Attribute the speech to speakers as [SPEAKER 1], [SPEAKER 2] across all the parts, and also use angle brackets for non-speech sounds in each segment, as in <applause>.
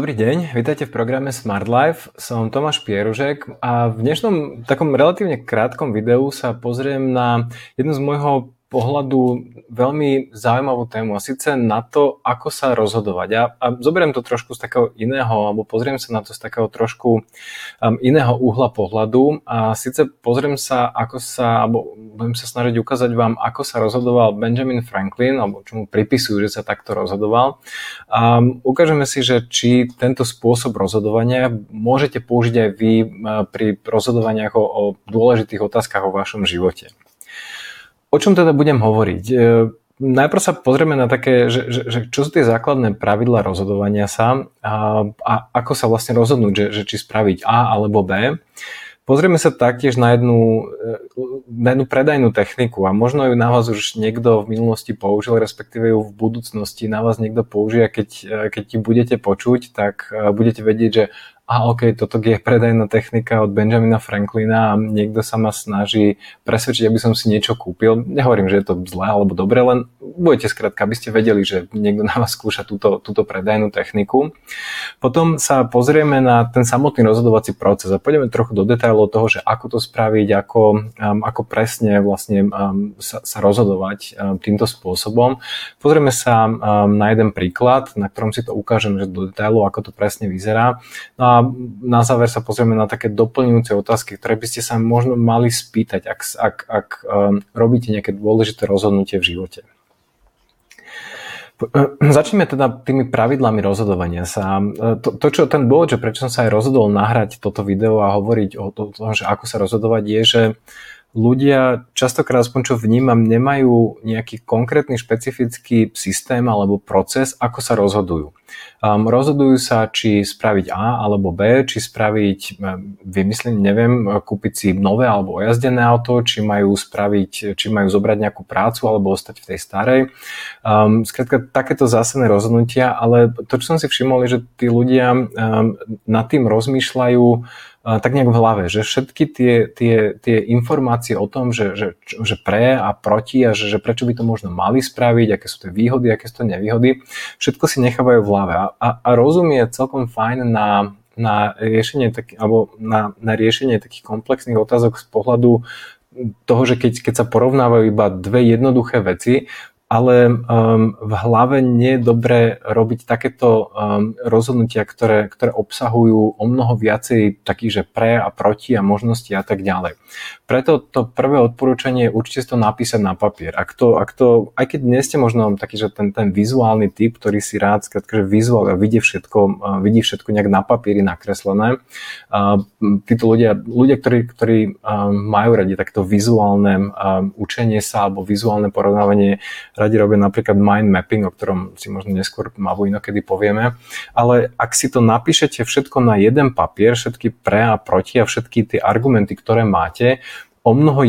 [SPEAKER 1] Dobrý deň, vítajte v programe Smart Life. Som Tomáš Pieružek a v dnešnom takom relatívne krátkom videu sa pozriem na jednu z môjho pohľadu veľmi zaujímavú tému a síce na to, ako sa rozhodovať. A, a zoberiem to trošku z takého iného, alebo pozriem sa na to z takého trošku um, iného uhla pohľadu a síce pozriem sa, ako sa, alebo budem sa snažiť ukázať vám, ako sa rozhodoval Benjamin Franklin, alebo čo mu pripisujú, že sa takto rozhodoval. A ukážeme si, že či tento spôsob rozhodovania môžete použiť aj vy uh, pri rozhodovaniach o, o dôležitých otázkach o vašom živote. O čom teda budem hovoriť? E, najprv sa pozrieme na také, že, že, že čo sú tie základné pravidla rozhodovania sa a, a ako sa vlastne rozhodnúť, že, že či spraviť A alebo B. Pozrieme sa taktiež na jednu, e, na jednu predajnú techniku a možno ju na vás už niekto v minulosti použil, respektíve ju v budúcnosti na vás niekto použije. Keď, e, keď ti budete počuť, tak budete vedieť, že a OK, toto je predajná technika od Benjamina Franklina a niekto sa ma snaží presvedčiť, aby som si niečo kúpil. Nehovorím, že je to zlé alebo dobre, len budete skrátka, aby ste vedeli, že niekto na vás skúša túto, túto predajnú techniku. Potom sa pozrieme na ten samotný rozhodovací proces a pôjdeme trochu do detailov toho, že ako to spraviť, ako, um, ako presne vlastne um, sa, sa rozhodovať um, týmto spôsobom. Pozrieme sa um, na jeden príklad, na ktorom si to ukážem že do detailu, ako to presne vyzerá. No a na záver sa pozrieme na také doplňujúce otázky, ktoré by ste sa možno mali spýtať, ak, ak, ak um, robíte nejaké dôležité rozhodnutie v živote. <clears throat> Začneme teda tými pravidlami rozhodovania sa. To, to, čo ten dôvod, že prečo som sa aj rozhodol nahrať toto video a hovoriť o tom, že ako sa rozhodovať, je, že ľudia častokrát, aspoň čo vnímam, nemajú nejaký konkrétny špecifický systém alebo proces, ako sa rozhodujú. Um, rozhodujú sa, či spraviť A alebo B, či spraviť, vymyslím, neviem, kúpiť si nové alebo ojazdené auto, či majú spraviť, či majú zobrať nejakú prácu alebo ostať v tej starej. Um, skrátka, takéto zásadné rozhodnutia, ale to, čo som si všimol, je, že tí ľudia um, nad tým rozmýšľajú tak nejak v hlave, že všetky tie, tie, tie informácie o tom, že, že, že pre a proti a že, že prečo by to možno mali spraviť, aké sú tie výhody, aké sú to nevýhody, všetko si nechávajú v hlave. A, a, a rozumie celkom fajn na, na riešenie, tak, alebo na, na riešenie takých komplexných otázok z pohľadu toho, že keď, keď sa porovnávajú iba dve jednoduché veci, ale um, v hlave nie je dobré robiť takéto um, rozhodnutia, ktoré, ktoré obsahujú o mnoho viacej takých, že pre a proti a možnosti a tak ďalej. Preto to prvé odporúčanie je určite to napísať na papier. Ak to, ak to, aj keď nie ste možno taký, že ten, ten vizuálny typ, ktorý si rád, skrátka, že vizuál a vidí všetko, vidí všetko nejak na papieri nakreslené, uh, títo ľudia, ľudia, ktorí, ktorí uh, majú radi takto vizuálne uh, učenie sa alebo vizuálne porovnávanie radi robia napríklad mind mapping, o ktorom si možno neskôr mavu inokedy povieme, ale ak si to napíšete všetko na jeden papier, všetky pre a proti a všetky tie argumenty, ktoré máte, o mnoho,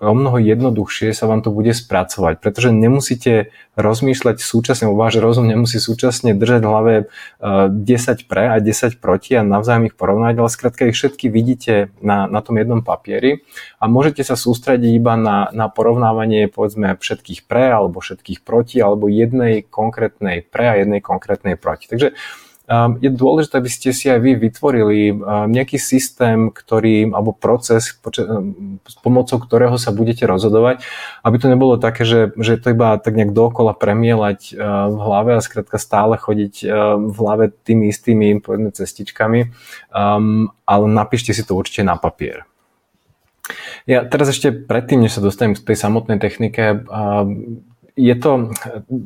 [SPEAKER 1] o mnoho jednoduchšie sa vám to bude spracovať, pretože nemusíte rozmýšľať súčasne, váš rozum nemusí súčasne držať v hlave 10 eh, pre a 10 proti a navzájom ich porovnať, ale skrátka ich všetky vidíte na, na tom jednom papieri a môžete sa sústrediť iba na, na porovnávanie povedzme všetkých pre alebo všetkých proti alebo jednej konkrétnej pre a jednej konkrétnej proti. Takže je dôležité, aby ste si aj vy vytvorili ehm, nejaký systém, ktorý, alebo proces, ehm, s pomocou ktorého sa budete rozhodovať, aby to nebolo také, že, že to iba tak nejak dookola premielať v hlave a skrátka stále chodiť v hlave tými istými povedzme, cestičkami, ale napíšte si to určite na papier. Ja teraz ešte predtým, než sa dostanem k tej samotnej technike, je to,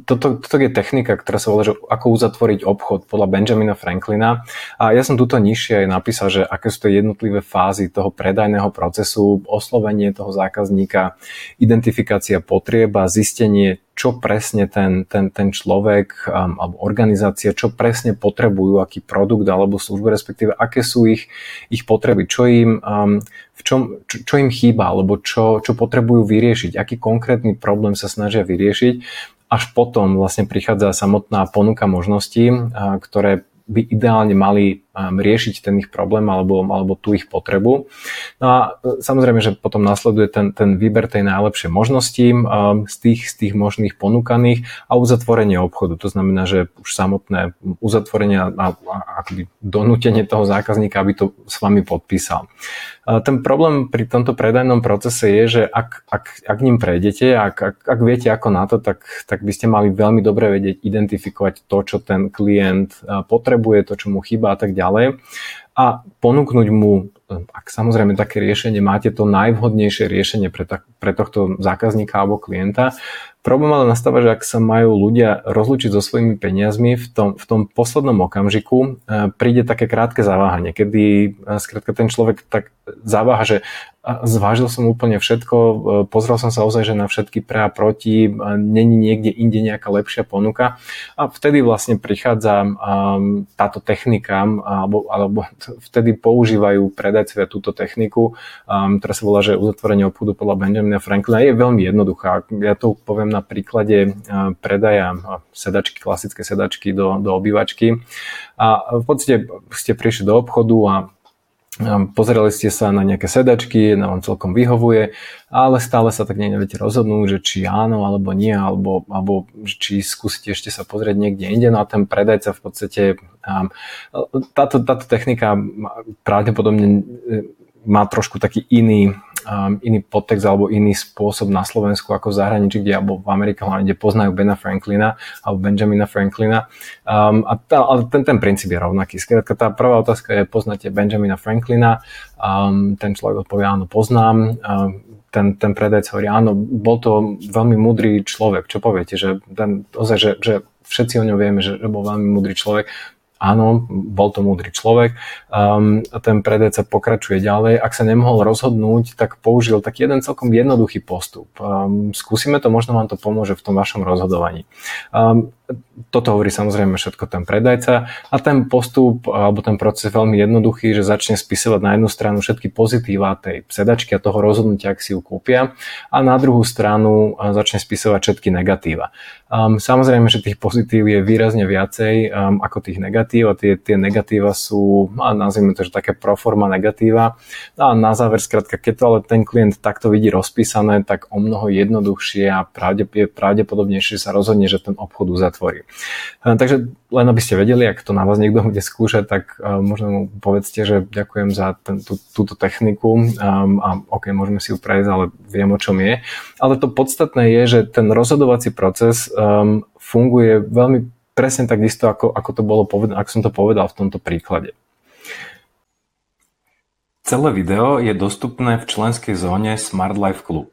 [SPEAKER 1] toto, toto je technika, ktorá sa volá, že ako uzatvoriť obchod podľa Benjamina Franklina. A ja som tuto nižšie aj napísal, že aké sú to jednotlivé fázy toho predajného procesu, oslovenie toho zákazníka, identifikácia potrieba, zistenie, čo presne ten, ten, ten človek um, alebo organizácia, čo presne potrebujú, aký produkt alebo službu, respektíve aké sú ich, ich potreby, čo im, um, v čom, čo, čo im chýba alebo čo, čo potrebujú vyriešiť, aký konkrétny problém sa snažia vyriešiť. Až potom vlastne prichádza samotná ponuka možností, uh, ktoré by ideálne mali riešiť ten ich problém alebo, alebo tú ich potrebu. No a samozrejme, že potom nasleduje ten, ten výber tej najlepšej možnosti z tých, z tých možných ponúkaných a uzatvorenie obchodu. To znamená, že už samotné uzatvorenie a, a donútenie toho zákazníka, aby to s vami podpísal. Ten problém pri tomto predajnom procese je, že ak, ak, ak ním prejdete, ak, ak, ak viete ako na to, tak, tak by ste mali veľmi dobre vedieť identifikovať to, čo ten klient potrebuje, to, čo mu chýba a tak ďalej a ponúknuť mu, ak samozrejme také riešenie máte, to najvhodnejšie riešenie pre, ta, pre tohto zákazníka alebo klienta. Problém ale nastáva, že ak sa majú ľudia rozlučiť so svojimi peniazmi, v tom, v tom poslednom okamžiku e, príde také krátke zaváhanie, kedy e, skrátka ten človek tak zaváha, že zvážil som úplne všetko, e, pozrel som sa ozaj, že na všetky pre a proti, není niekde inde nejaká lepšia ponuka a vtedy vlastne prichádza táto technika, alebo, alebo vtedy používajú predajcovia túto techniku, ktorá sa volá, že uzatvorenie obchodu podľa Benjamina Franklina. Je veľmi jednoduchá. Ja to poviem na príklade predaja sedačky, klasické sedačky do, do obývačky. A v podstate ste prišli do obchodu a Pozerali ste sa na nejaké sedačky, na vám celkom vyhovuje, ale stále sa tak neviete rozhodnúť, že či áno alebo nie, alebo, alebo či skúsite ešte sa pozrieť niekde inde. No a ten predajca v podstate, táto, táto technika pravdepodobne má trošku taký iný, um, iný podtext alebo iný spôsob na Slovensku ako v zahraničí, kde, alebo v Amerike, hlavne, kde poznajú Bena Franklina alebo Benjamina Franklina. Um, a tá, ale ten, ten princíp je rovnaký. Skrátka, tá prvá otázka je, poznáte Benjamina Franklina? Um, ten človek odpovie, áno, poznám. Um, ten, ten predajca hovorí, áno, bol to veľmi múdry človek. Čo poviete? Že, ten, ozaj, že, že všetci o ňom vieme, že, že bol veľmi múdry človek. Áno, bol to múdry človek. Um, ten predajca pokračuje ďalej. Ak sa nemohol rozhodnúť, tak použil taký jeden celkom jednoduchý postup. Um, skúsime to, možno vám to pomôže v tom vašom rozhodovaní. Um, toto hovorí samozrejme všetko ten predajca a ten postup alebo ten proces je veľmi jednoduchý, že začne spisovať na jednu stranu všetky pozitíva tej sedačky a toho rozhodnutia, ak si ju kúpia a na druhú stranu začne spisovať všetky negatíva. Um, samozrejme, že tých pozitív je výrazne viacej um, ako tých negatív a tie, tie negatíva sú, a nazvime to, že také proforma negatíva. No a na záver, skrátka, keď to ale ten klient takto vidí rozpísané, tak o mnoho jednoduchšie a pravdepodobnejšie sa rozhodne, že ten obchod uzatvorí. Takže len aby ste vedeli, ak to na vás niekto bude skúšať, tak možno mu povedzte, že ďakujem za ten, tú, túto techniku um, a ok, môžeme si ju prejsť, ale viem o čom je. Ale to podstatné je, že ten rozhodovací proces funguje veľmi presne tak isto, ako, ako to bolo povedané, ako som to povedal v tomto príklade. Celé video je dostupné v členskej zóne Smart Life Club.